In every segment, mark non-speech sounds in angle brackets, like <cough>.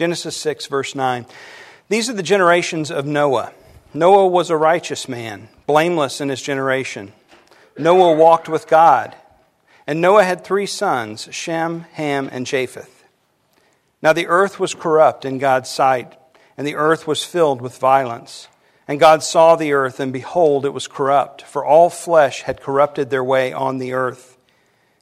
Genesis 6, verse 9. These are the generations of Noah. Noah was a righteous man, blameless in his generation. Noah walked with God. And Noah had three sons Shem, Ham, and Japheth. Now the earth was corrupt in God's sight, and the earth was filled with violence. And God saw the earth, and behold, it was corrupt, for all flesh had corrupted their way on the earth.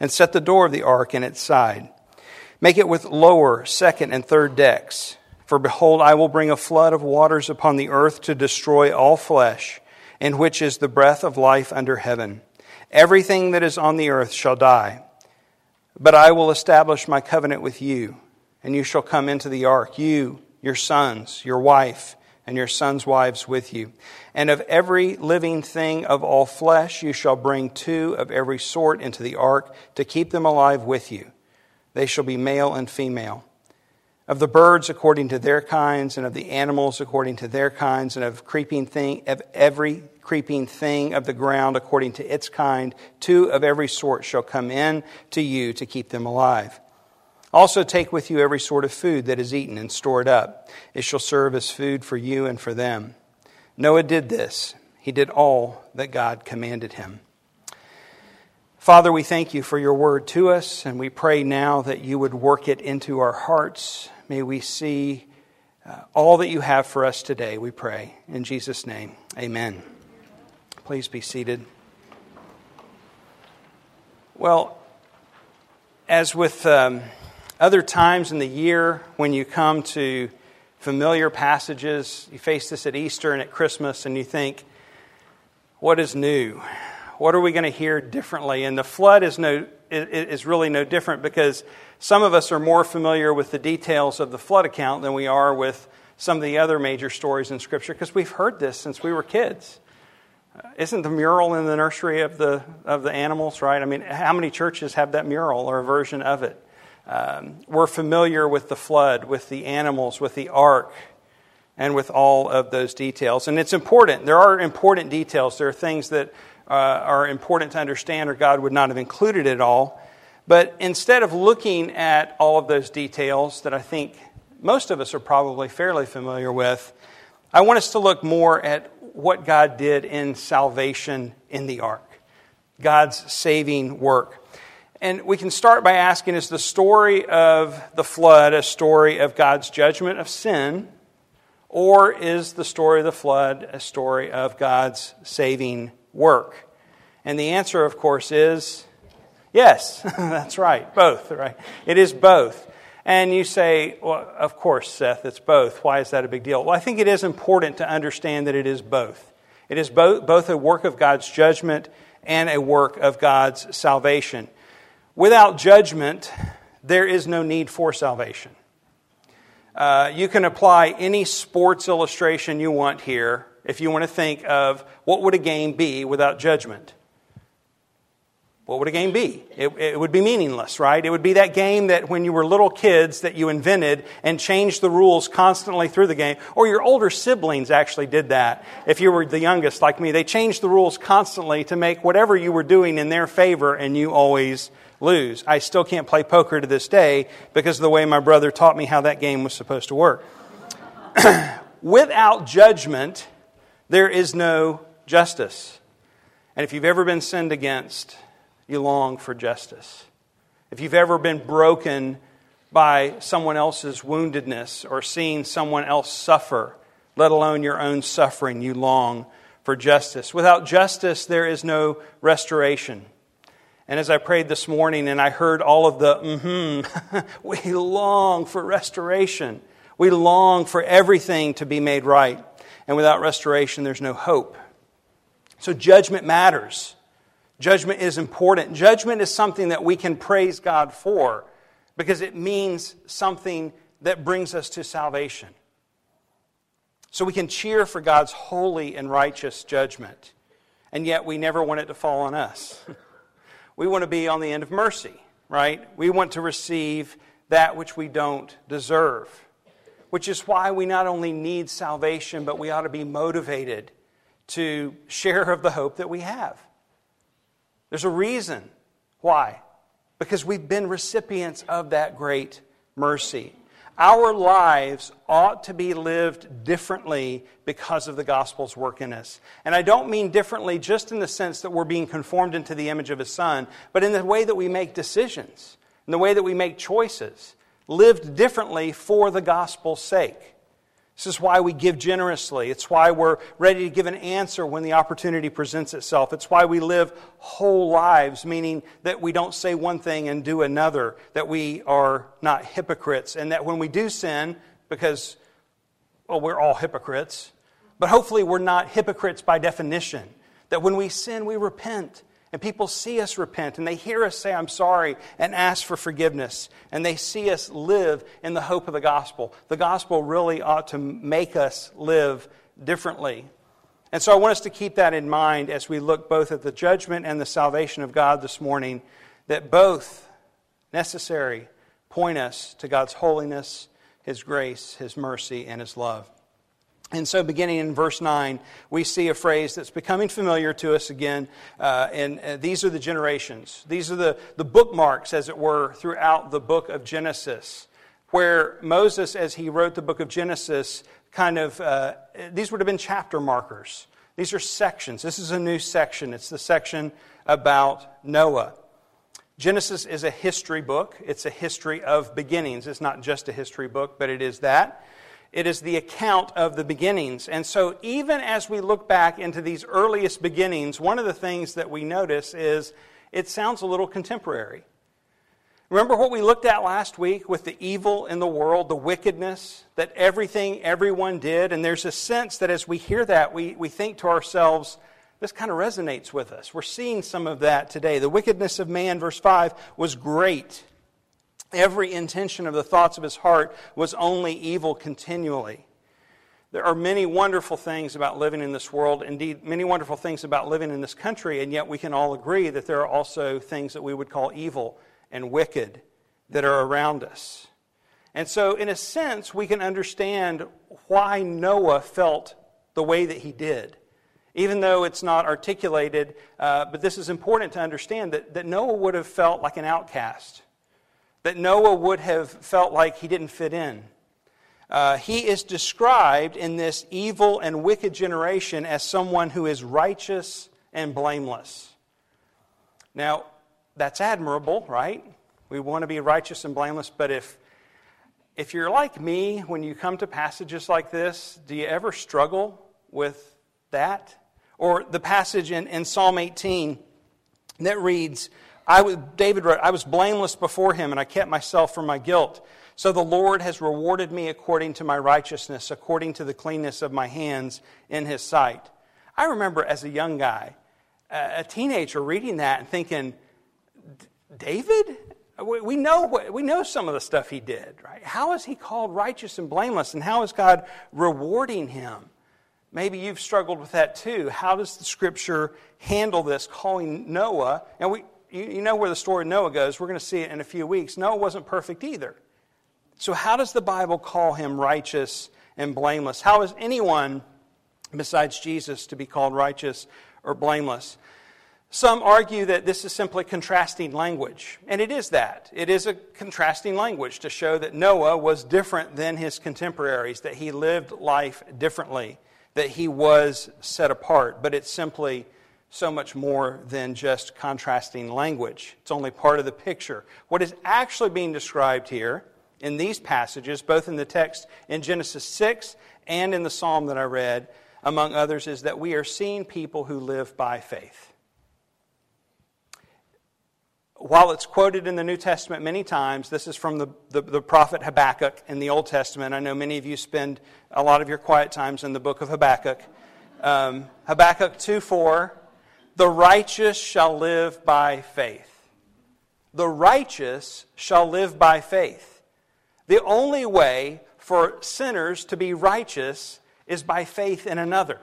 and set the door of the ark in its side. Make it with lower, second, and third decks. For behold, I will bring a flood of waters upon the earth to destroy all flesh, in which is the breath of life under heaven. Everything that is on the earth shall die. But I will establish my covenant with you, and you shall come into the ark, you, your sons, your wife, and your sons' wives with you. And of every living thing of all flesh you shall bring two of every sort into the ark to keep them alive with you. They shall be male and female of the birds according to their kinds, and of the animals according to their kinds, and of creeping thing of every creeping thing of the ground according to its kind, two of every sort shall come in to you to keep them alive. Also take with you every sort of food that is eaten and stored up. It shall serve as food for you and for them. Noah did this. He did all that God commanded him. Father, we thank you for your word to us, and we pray now that you would work it into our hearts May we see uh, all that you have for us today, we pray. In Jesus' name, amen. Please be seated. Well, as with um, other times in the year when you come to familiar passages, you face this at Easter and at Christmas, and you think, what is new? What are we going to hear differently? And the flood is, no, is really no different because some of us are more familiar with the details of the flood account than we are with some of the other major stories in Scripture because we've heard this since we were kids. Uh, isn't the mural in the nursery of the, of the animals, right? I mean, how many churches have that mural or a version of it? Um, we're familiar with the flood, with the animals, with the ark, and with all of those details. And it's important. There are important details. There are things that uh, are important to understand, or God would not have included it all. But instead of looking at all of those details that I think most of us are probably fairly familiar with, I want us to look more at what God did in salvation in the ark, God's saving work. And we can start by asking is the story of the flood a story of God's judgment of sin, or is the story of the flood a story of God's saving work? And the answer, of course, is Yes, <laughs> that's right. Both, right? It is both. And you say, well, of course, Seth, it's both. Why is that a big deal? Well, I think it is important to understand that it is both. It is both, both a work of God's judgment and a work of God's salvation. Without judgment, there is no need for salvation. Uh, you can apply any sports illustration you want here if you want to think of what would a game be without judgment what would a game be? It, it, would be meaningless, right? It would be that game that when you were little kids that you invented and changed the rules constantly through the game. Or your older siblings actually did that. If you were the youngest like me, they changed the rules constantly to make whatever you were doing in their favor and you always lose. I still can't play poker to this day because of the way my brother taught me how that game was supposed to work. <clears throat> Without judgment, there is no justice. And if you've ever been sinned against, you long for justice. If you've ever been broken by someone else's woundedness or seen someone else suffer, let alone your own suffering, you long for justice. Without justice, there is no restoration. And as I prayed this morning and I heard all of the mm-hmm, <laughs> we long for restoration. We long for everything to be made right. And without restoration, there's no hope. So judgment matters. Judgment is important. Judgment is something that we can praise God for because it means something that brings us to salvation. So we can cheer for God's holy and righteous judgment. And yet we never want it to fall on us. <laughs> we want to be on the end of mercy, right? We want to receive that which we don't deserve. Which is why we not only need salvation, but we ought to be motivated to share of the hope that we have. There's a reason why. Because we've been recipients of that great mercy. Our lives ought to be lived differently because of the gospel's work in us. And I don't mean differently just in the sense that we're being conformed into the image of His Son, but in the way that we make decisions, in the way that we make choices, lived differently for the gospel's sake. This is why we give generously. It's why we're ready to give an answer when the opportunity presents itself. It's why we live whole lives, meaning that we don't say one thing and do another, that we are not hypocrites, and that when we do sin, because, well, we're all hypocrites, but hopefully we're not hypocrites by definition, that when we sin, we repent and people see us repent and they hear us say, I'm sorry, and ask for forgiveness. And they see us live in the hope of the gospel. The gospel really ought to make us live differently. And so I want us to keep that in mind as we look both at the judgment and the salvation of God this morning, that both necessary point us to God's holiness, His grace, His mercy, and His love. And so, beginning in verse 9, we see a phrase that's becoming familiar to us again. Uh, and uh, these are the generations. These are the, the bookmarks, as it were, throughout the book of Genesis, where Moses, as he wrote the book of Genesis, kind of, uh, these would have been chapter markers. These are sections. This is a new section. It's the section about Noah. Genesis is a history book, it's a history of beginnings. It's not just a history book, but it is that. It is the account of the beginnings. And so, even as we look back into these earliest beginnings, one of the things that we notice is it sounds a little contemporary. Remember what we looked at last week with the evil in the world, the wickedness, that everything everyone did? And there's a sense that as we hear that, we, we think to ourselves, this kind of resonates with us. We're seeing some of that today. The wickedness of man, verse 5, was great. Every intention of the thoughts of his heart was only evil continually. There are many wonderful things about living in this world, indeed, many wonderful things about living in this country, and yet we can all agree that there are also things that we would call evil and wicked that are around us. And so, in a sense, we can understand why Noah felt the way that he did. Even though it's not articulated, uh, but this is important to understand that, that Noah would have felt like an outcast that Noah would have felt like he didn't fit in. Uh, he is described in this evil and wicked generation as someone who is righteous and blameless. Now, that's admirable, right? We want to be righteous and blameless, but if if you're like me, when you come to passages like this, do you ever struggle with that? Or the passage in, in Psalm 18 that reads, I was, David wrote, I was blameless before him, and I kept myself from my guilt. So the Lord has rewarded me according to my righteousness, according to the cleanness of my hands in his sight. I remember as a young guy, a teenager, reading that and thinking, David? We know, we know some of the stuff he did, right? How is he called righteous and blameless, and how is God rewarding him? Maybe you've struggled with that too. How does the scripture handle this, calling Noah? And we, you, you know where the story of Noah goes. We're going to see it in a few weeks. Noah wasn't perfect either. So, how does the Bible call him righteous and blameless? How is anyone besides Jesus to be called righteous or blameless? Some argue that this is simply contrasting language, and it is that. It is a contrasting language to show that Noah was different than his contemporaries, that he lived life differently, that he was set apart, but it's simply so much more than just contrasting language. It's only part of the picture. What is actually being described here in these passages, both in the text in Genesis 6 and in the psalm that I read, among others, is that we are seeing people who live by faith. While it's quoted in the New Testament many times, this is from the, the, the, prophet Habakkuk in the Old Testament. I know many of you spend a lot of your quiet times in the book of Habakkuk. Um, Habakkuk 2 4 the righteous shall live by faith. The righteous shall live by faith. The only way for sinners to be righteous is by faith in another.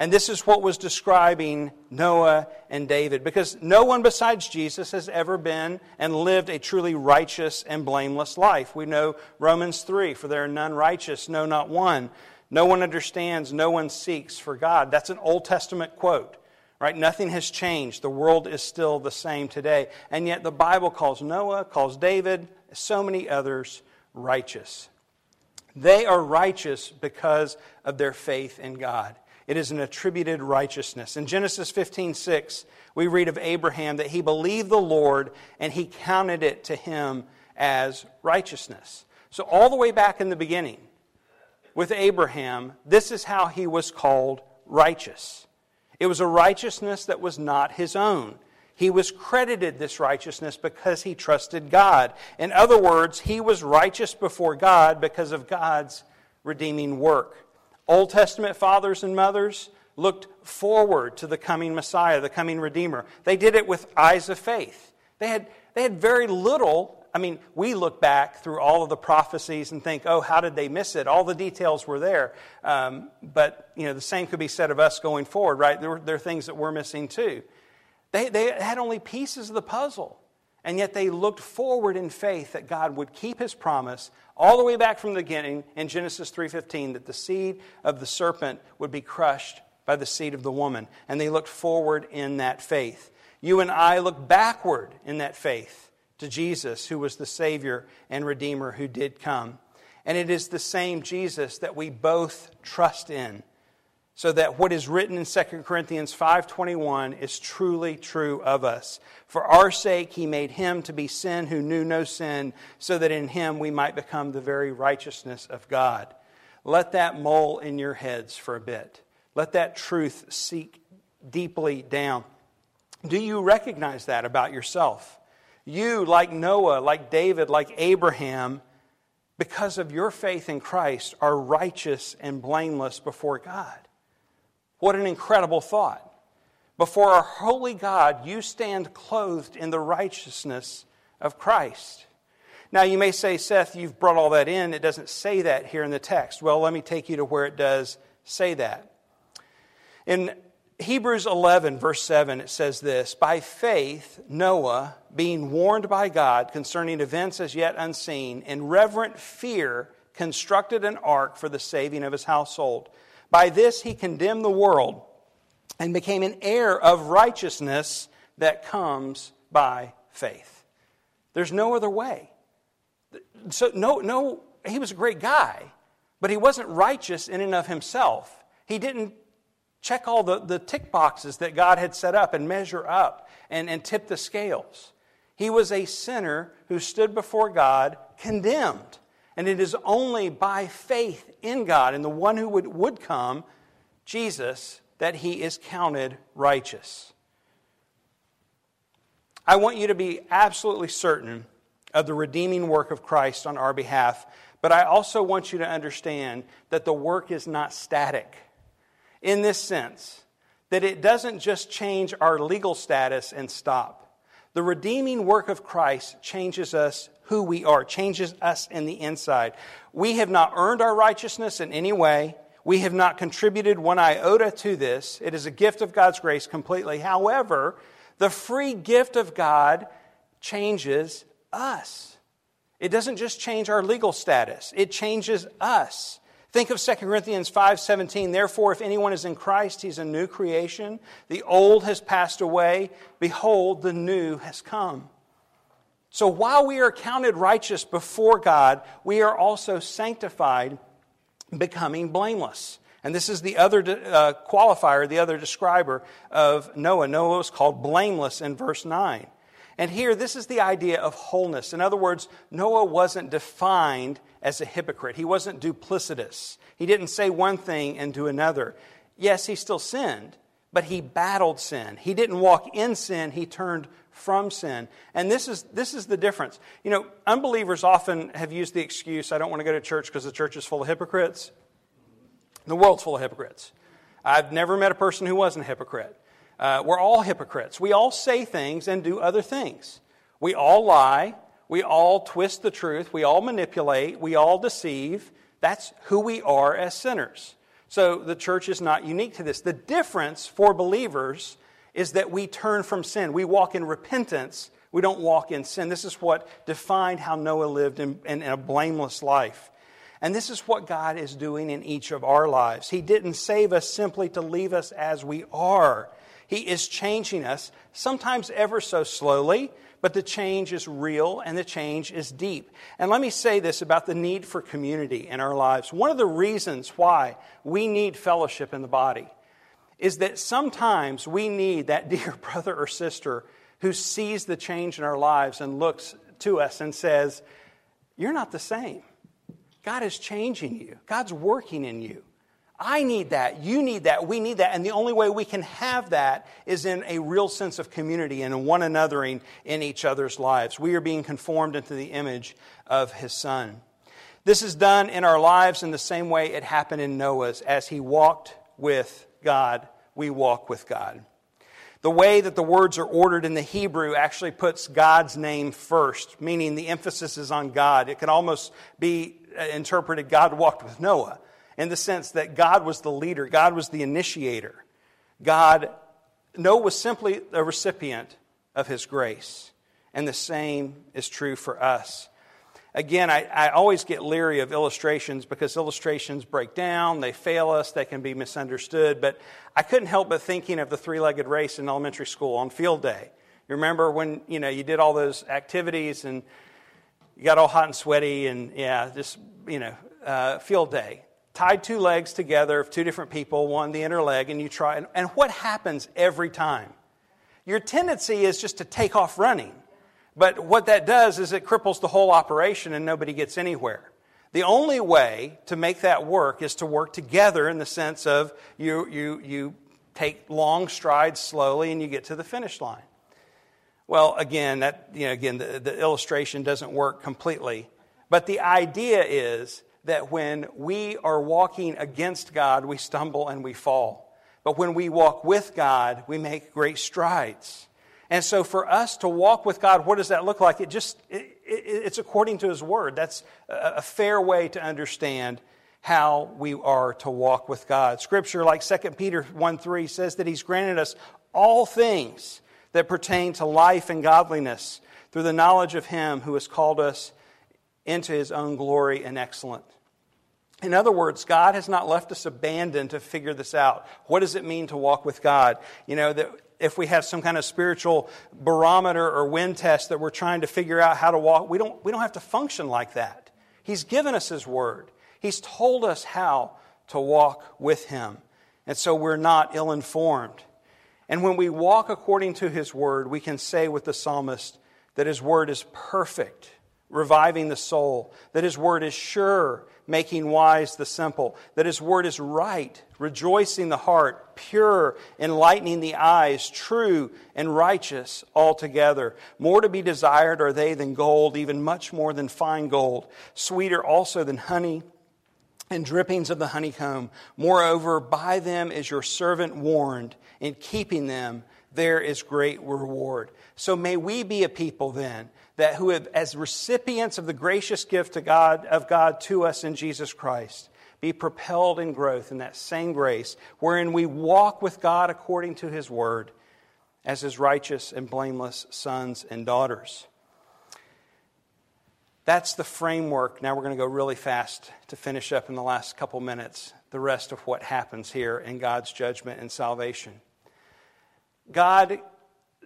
And this is what was describing Noah and David, because no one besides Jesus has ever been and lived a truly righteous and blameless life. We know Romans 3 for there are none righteous, no, not one. No one understands, no one seeks for God. That's an Old Testament quote, right? Nothing has changed. The world is still the same today. And yet the Bible calls Noah, calls David, so many others righteous. They are righteous because of their faith in God. It is an attributed righteousness. In Genesis 15 6, we read of Abraham that he believed the Lord and he counted it to him as righteousness. So, all the way back in the beginning with Abraham, this is how he was called righteous. It was a righteousness that was not his own. He was credited this righteousness because he trusted God. In other words, he was righteous before God because of God's redeeming work. Old Testament fathers and mothers looked forward to the coming Messiah, the coming Redeemer. They did it with eyes of faith. They had, they had very little. I mean, we look back through all of the prophecies and think, oh, how did they miss it? All the details were there. Um, but, you know, the same could be said of us going forward, right? There, were, there are things that we're missing too. They, they had only pieces of the puzzle. And yet they looked forward in faith that God would keep his promise all the way back from the beginning in Genesis 3:15 that the seed of the serpent would be crushed by the seed of the woman. And they looked forward in that faith. You and I look backward in that faith to Jesus, who was the Savior and Redeemer who did come. And it is the same Jesus that we both trust in so that what is written in 2 Corinthians 5:21 is truly true of us. For our sake he made him to be sin who knew no sin, so that in him we might become the very righteousness of God. Let that mull in your heads for a bit. Let that truth seek deeply down. Do you recognize that about yourself? You, like Noah, like David, like Abraham, because of your faith in Christ, are righteous and blameless before God. What an incredible thought. Before our holy God, you stand clothed in the righteousness of Christ. Now, you may say, Seth, you've brought all that in. It doesn't say that here in the text. Well, let me take you to where it does say that. In Hebrews 11, verse 7, it says this By faith, Noah, being warned by God concerning events as yet unseen, in reverent fear, constructed an ark for the saving of his household. By this he condemned the world and became an heir of righteousness that comes by faith. There's no other way. So, no, no, he was a great guy, but he wasn't righteous in and of himself. He didn't check all the, the tick boxes that God had set up and measure up and, and tip the scales. He was a sinner who stood before God condemned. And it is only by faith in God and the one who would, would come, Jesus, that he is counted righteous. I want you to be absolutely certain of the redeeming work of Christ on our behalf, but I also want you to understand that the work is not static in this sense that it doesn't just change our legal status and stop. The redeeming work of Christ changes us who we are, changes us in the inside. We have not earned our righteousness in any way. We have not contributed one iota to this. It is a gift of God's grace completely. However, the free gift of God changes us. It doesn't just change our legal status, it changes us. Think of 2 Corinthians 5:17, therefore if anyone is in Christ, he's a new creation. The old has passed away, behold the new has come. So while we are counted righteous before God, we are also sanctified, becoming blameless. And this is the other uh, qualifier, the other describer of Noah. Noah was called blameless in verse 9. And here, this is the idea of wholeness. In other words, Noah wasn't defined as a hypocrite, he wasn't duplicitous. He didn't say one thing and do another. Yes, he still sinned, but he battled sin. He didn't walk in sin, he turned from sin. And this is, this is the difference. You know, unbelievers often have used the excuse, I don't want to go to church because the church is full of hypocrites. The world's full of hypocrites. I've never met a person who wasn't a hypocrite. Uh, we're all hypocrites. We all say things and do other things. We all lie. We all twist the truth. We all manipulate. We all deceive. That's who we are as sinners. So the church is not unique to this. The difference for believers is that we turn from sin. We walk in repentance. We don't walk in sin. This is what defined how Noah lived in, in, in a blameless life. And this is what God is doing in each of our lives. He didn't save us simply to leave us as we are. He is changing us, sometimes ever so slowly, but the change is real and the change is deep. And let me say this about the need for community in our lives. One of the reasons why we need fellowship in the body is that sometimes we need that <laughs> dear brother or sister who sees the change in our lives and looks to us and says, You're not the same. God is changing you, God's working in you. I need that. You need that. We need that. And the only way we can have that is in a real sense of community and one anothering in each other's lives. We are being conformed into the image of His Son. This is done in our lives in the same way it happened in Noah's. As he walked with God, we walk with God. The way that the words are ordered in the Hebrew actually puts God's name first, meaning the emphasis is on God. It can almost be interpreted God walked with Noah in the sense that God was the leader, God was the initiator. God, Noah was simply a recipient of his grace. And the same is true for us. Again, I, I, always get leery of illustrations because illustrations break down, they fail us, they can be misunderstood. But I couldn't help but thinking of the three legged race in elementary school on field day. You remember when you know you did all those activities and you got all hot and sweaty and yeah, just you know, uh, field day tied two legs together of two different people, one the inner leg, and you try. And, and what happens every time? Your tendency is just to take off running. But what that does is it cripples the whole operation and nobody gets anywhere. The only way to make that work is to work together in the sense of you, you, you take long strides slowly and you get to the finish line. Well, again, that, you know, again, the, the illustration doesn't work completely. But the idea is that when we are walking against God, we stumble and we fall. But when we walk with God, we make great strides. And so for us to walk with God, what does that look like? It just, it, it, it's according to His Word. That's a, a fair way to understand how we are to walk with God. Scripture, like 2 Peter 1 3, says that He's granted us all things that pertain to life and godliness through the knowledge of Him who has called us into his own glory and excellence. In other words, God has not left us abandoned to figure this out. What does it mean to walk with God? You know, that if we have some kind of spiritual barometer or wind test that we're trying to figure out how to walk, we don't, we don't have to function like that. He's given us His Word, He's told us how to walk with Him. And so we're not ill informed. And when we walk according to His Word, we can say with the psalmist that His Word is perfect reviving the soul, that his word is sure, making wise the simple, that his word is right, rejoicing the heart, pure, enlightening the eyes, true and righteous altogether. More to be desired are they than gold, even much more than fine gold, sweeter also than honey and drippings of the honeycomb. Moreover, by them is your servant warned, in keeping them there is great reward. So may we be a people then that who have, as recipients of the gracious gift to God, of God to us in Jesus Christ, be propelled in growth in that same grace, wherein we walk with God according to his word, as his righteous and blameless sons and daughters. That's the framework. Now we're going to go really fast to finish up in the last couple minutes the rest of what happens here in God's judgment and salvation. God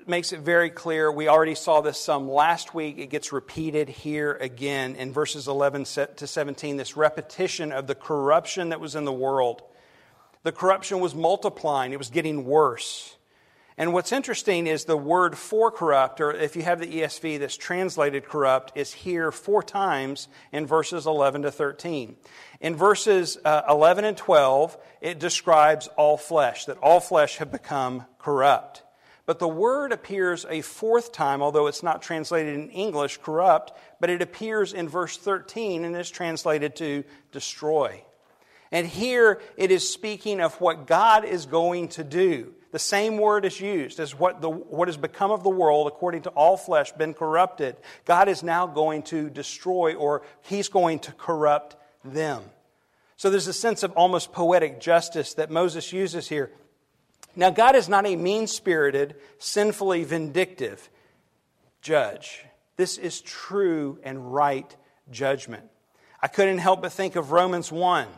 makes it very clear. We already saw this some last week. It gets repeated here again in verses 11 to 17, this repetition of the corruption that was in the world. The corruption was multiplying, it was getting worse. And what's interesting is the word for corrupt, or if you have the ESV that's translated corrupt, is here four times in verses 11 to 13. In verses uh, 11 and 12, it describes all flesh, that all flesh have become corrupt. But the word appears a fourth time, although it's not translated in English, corrupt, but it appears in verse 13 and is translated to destroy. And here it is speaking of what God is going to do. The same word is used as what, the, what has become of the world, according to all flesh, been corrupted. God is now going to destroy, or He's going to corrupt them. So there's a sense of almost poetic justice that Moses uses here. Now, God is not a mean spirited, sinfully vindictive judge. This is true and right judgment. I couldn't help but think of Romans 1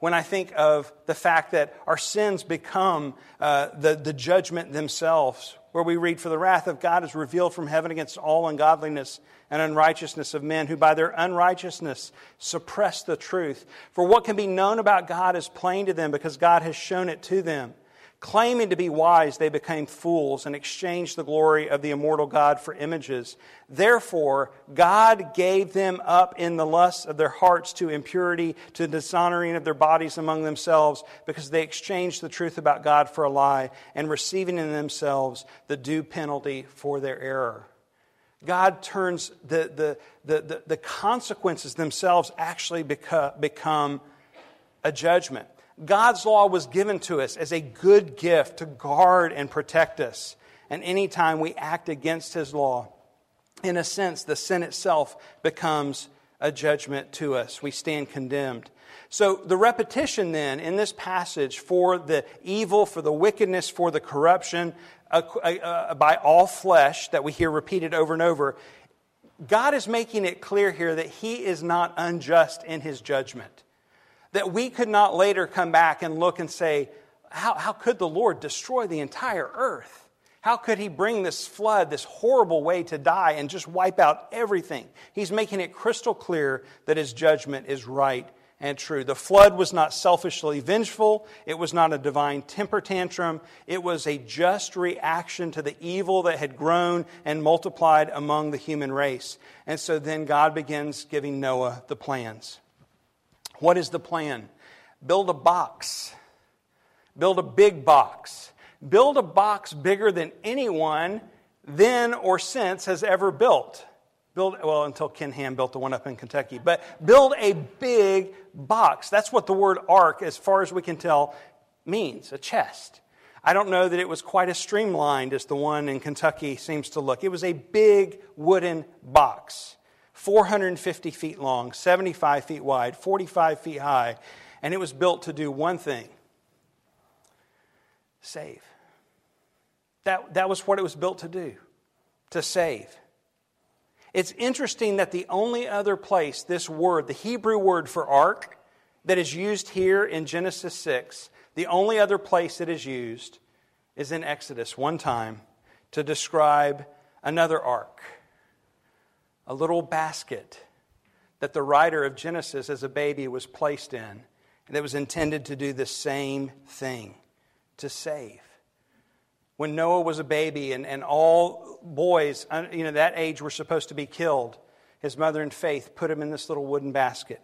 when I think of the fact that our sins become uh, the, the judgment themselves, where we read, For the wrath of God is revealed from heaven against all ungodliness and unrighteousness of men who by their unrighteousness suppress the truth. For what can be known about God is plain to them because God has shown it to them. Claiming to be wise, they became fools and exchanged the glory of the immortal God for images. Therefore, God gave them up in the lusts of their hearts to impurity, to dishonoring of their bodies among themselves, because they exchanged the truth about God for a lie, and receiving in themselves the due penalty for their error. God turns the, the, the, the, the consequences themselves actually become, become a judgment. God's law was given to us as a good gift to guard and protect us. And anytime we act against His law, in a sense, the sin itself becomes a judgment to us. We stand condemned. So, the repetition then in this passage for the evil, for the wickedness, for the corruption uh, uh, by all flesh that we hear repeated over and over, God is making it clear here that He is not unjust in His judgment that we could not later come back and look and say, how, how could the Lord destroy the entire earth? How could he bring this flood, this horrible way to die, and just wipe out everything? He's making it crystal clear that his judgment is right and true. The flood was not selfishly vengeful, it was not a divine temper tantrum, it was a just reaction to the evil that had grown and multiplied among the human race. And so then God begins giving Noah the plans. What is the plan? Build a box. Build a big box. Build a box bigger than anyone then or since has ever built. Build, well, until Ken Ham built the one up in Kentucky. But build a big box. That's what the word ark, as far as we can tell, means a chest. I don't know that it was quite as streamlined as the one in Kentucky seems to look. It was a big wooden box. 450 feet long, 75 feet wide, 45 feet high, and it was built to do one thing save. That, that was what it was built to do to save. It's interesting that the only other place this word, the Hebrew word for ark, that is used here in Genesis 6, the only other place it is used is in Exodus one time to describe another ark a little basket that the writer of Genesis as a baby was placed in, and it was intended to do the same thing to save. When Noah was a baby and, and all boys, uh, you know, that age were supposed to be killed, his mother in faith put him in this little wooden basket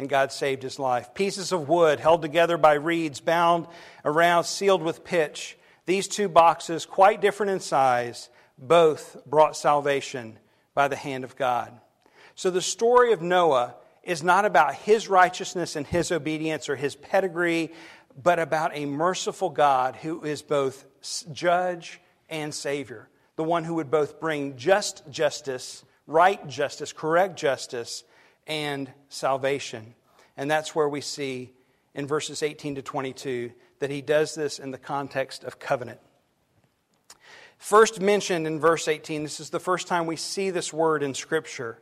and God saved his life. Pieces of wood held together by reeds, bound around, sealed with pitch. These two boxes, quite different in size, both brought salvation by the hand of God. So the story of Noah is not about his righteousness and his obedience or his pedigree, but about a merciful God who is both judge and savior, the one who would both bring just justice, right justice, correct justice, and salvation. And that's where we see in verses 18 to 22 that he does this in the context of covenant. First mentioned in verse 18, this is the first time we see this word in Scripture,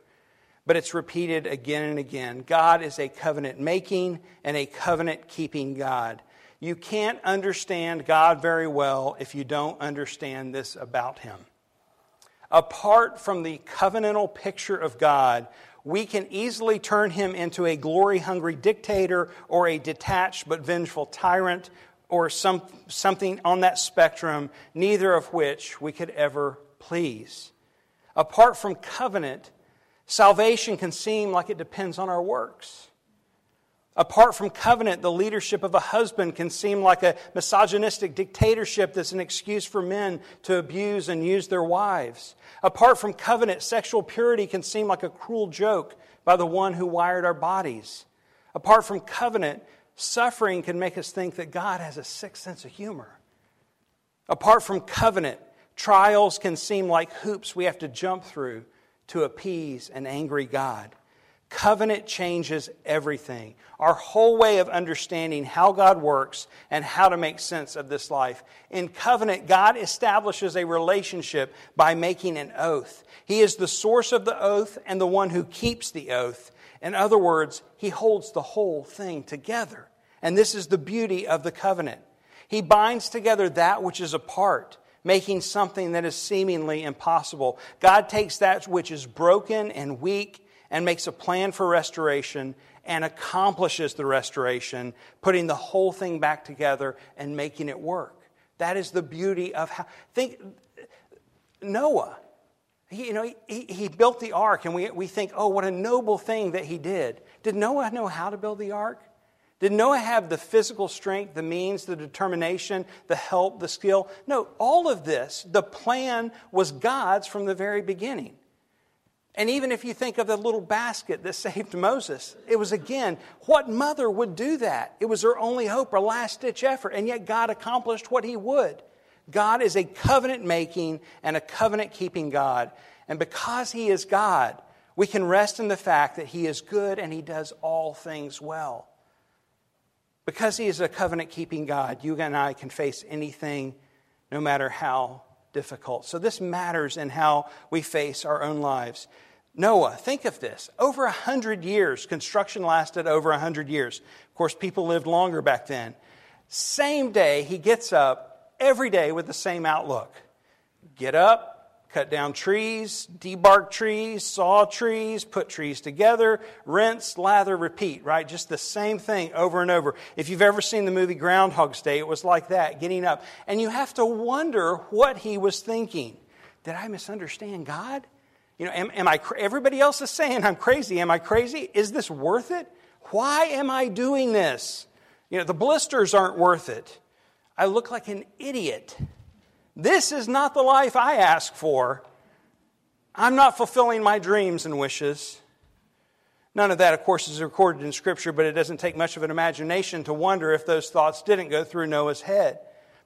but it's repeated again and again. God is a covenant making and a covenant keeping God. You can't understand God very well if you don't understand this about Him. Apart from the covenantal picture of God, we can easily turn him into a glory hungry dictator or a detached but vengeful tyrant or some, something on that spectrum, neither of which we could ever please. Apart from covenant, salvation can seem like it depends on our works. Apart from covenant, the leadership of a husband can seem like a misogynistic dictatorship that's an excuse for men to abuse and use their wives. Apart from covenant, sexual purity can seem like a cruel joke by the one who wired our bodies. Apart from covenant, Suffering can make us think that God has a sick sense of humor. Apart from covenant, trials can seem like hoops we have to jump through to appease an angry God. Covenant changes everything. Our whole way of understanding how God works and how to make sense of this life. In covenant, God establishes a relationship by making an oath. He is the source of the oath and the one who keeps the oath. In other words, He holds the whole thing together. And this is the beauty of the covenant. He binds together that which is apart, making something that is seemingly impossible. God takes that which is broken and weak and makes a plan for restoration and accomplishes the restoration, putting the whole thing back together and making it work. That is the beauty of how. Think Noah. He, you know, he, he built the ark, and we, we think, oh, what a noble thing that he did. Did Noah know how to build the ark? Did Noah have the physical strength, the means, the determination, the help, the skill? No, all of this, the plan was God's from the very beginning. And even if you think of the little basket that <laughs> saved Moses, it was again, what mother would do that? It was her only hope, her last ditch effort, and yet God accomplished what he would. God is a covenant making and a covenant keeping God. And because he is God, we can rest in the fact that he is good and he does all things well. Because he is a covenant keeping God, you and I can face anything, no matter how difficult. So this matters in how we face our own lives. Noah, think of this. Over a hundred years, construction lasted over a hundred years. Of course, people lived longer back then. Same day, he gets up every day with the same outlook. Get up, cut down trees, debark trees, saw trees, put trees together, rinse, lather, repeat, right? Just the same thing over and over. If you've ever seen the movie Groundhog's Day, it was like that, getting up. And you have to wonder what he was thinking. Did I misunderstand God? You know, am, am I, everybody else is saying I'm crazy. Am I crazy? Is this worth it? Why am I doing this? You know, the blisters aren't worth it. I look like an idiot. This is not the life I ask for. I'm not fulfilling my dreams and wishes. None of that, of course, is recorded in Scripture, but it doesn't take much of an imagination to wonder if those thoughts didn't go through Noah's head.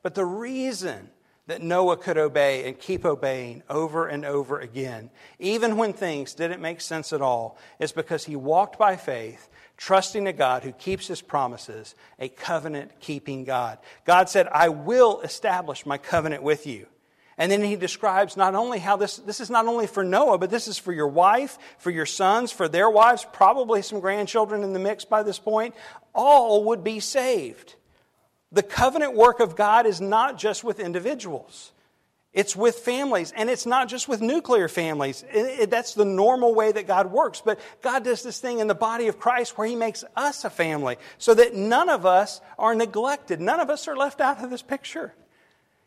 But the reason that Noah could obey and keep obeying over and over again, even when things didn't make sense at all, is because he walked by faith trusting a God who keeps his promises, a covenant keeping God. God said, I will establish my covenant with you. And then he describes not only how this, this is not only for Noah, but this is for your wife, for your sons, for their wives, probably some grandchildren in the mix by this point. All would be saved. The covenant work of God is not just with individuals. It's with families, and it's not just with nuclear families. It, it, that's the normal way that God works. But God does this thing in the body of Christ where He makes us a family so that none of us are neglected. None of us are left out of this picture.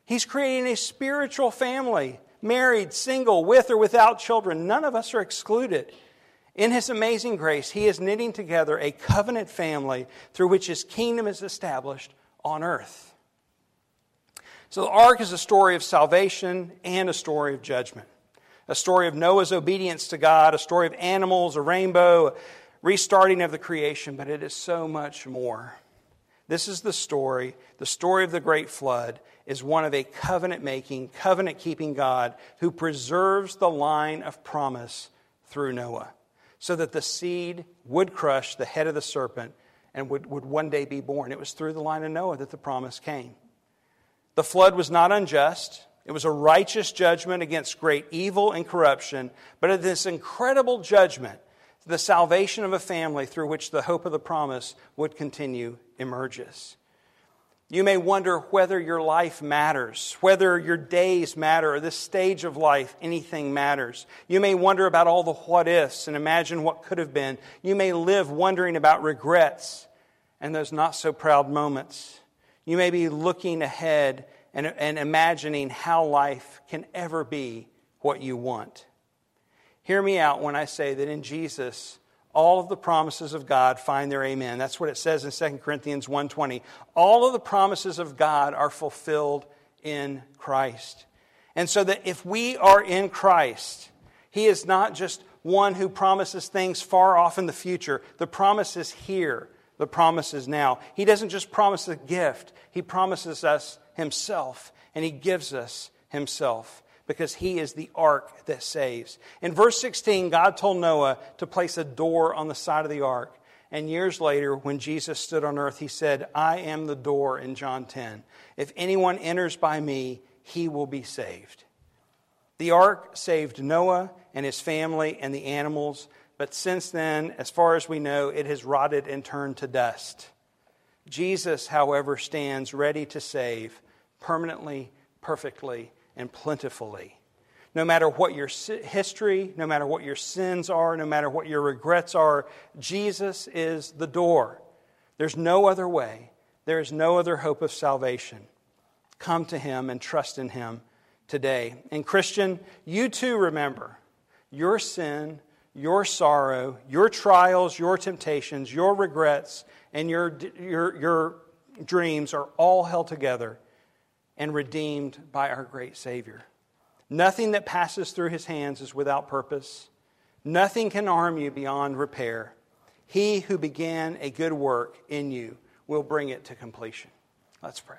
He's creating a spiritual family, married, single, with or without children. None of us are excluded. In His amazing grace, He is knitting together a covenant family through which His kingdom is established on earth. So the ark is a story of salvation and a story of judgment. A story of Noah's obedience to God, a story of animals, a rainbow, a restarting of the creation, but it is so much more. This is the story. The story of the great flood is one of a covenant making, covenant keeping God who preserves the line of promise through Noah so that the seed would crush the head of the serpent and would, would one day be born. It was through the line of Noah that the promise came. The flood was not unjust. It was a righteous judgment against great evil and corruption, but of this incredible judgment, the salvation of a family through which the hope of the promise would continue emerges. You may wonder whether your life matters, whether your days matter, or this stage of life, anything matters. You may wonder about all the what ifs and imagine what could have been. You may live wondering about regrets and those not so proud moments. You may be looking ahead and, and imagining how life can ever be what you want. Hear me out when I say that in Jesus, all of the promises of God find their amen. That's what it says in 2 Corinthians 1:20. All of the promises of God are fulfilled in Christ. And so that if we are in Christ, he is not just one who promises things far off in the future. The promise is here the promises now. He doesn't just promise a gift, He promises us Himself, and He gives us Himself. Because he is the ark that saves. In verse 16, God told Noah to place a door on the side of the ark. And years later, when Jesus stood on earth, he said, I am the door in John 10. If anyone enters by me, he will be saved. The ark saved Noah and his family and the animals, but since then, as far as we know, it has rotted and turned to dust. Jesus, however, stands ready to save permanently, perfectly, and plentifully. No matter what your history, no matter what your sins are, no matter what your regrets are, Jesus is the door. There's no other way. There is no other hope of salvation. Come to Him and trust in Him today. And, Christian, you too remember your sin, your sorrow, your trials, your temptations, your regrets, and your, your, your dreams are all held together and redeemed by our great Savior. Nothing that passes through his hands is without purpose. Nothing can harm you beyond repair. He who began a good work in you will bring it to completion. Let's pray.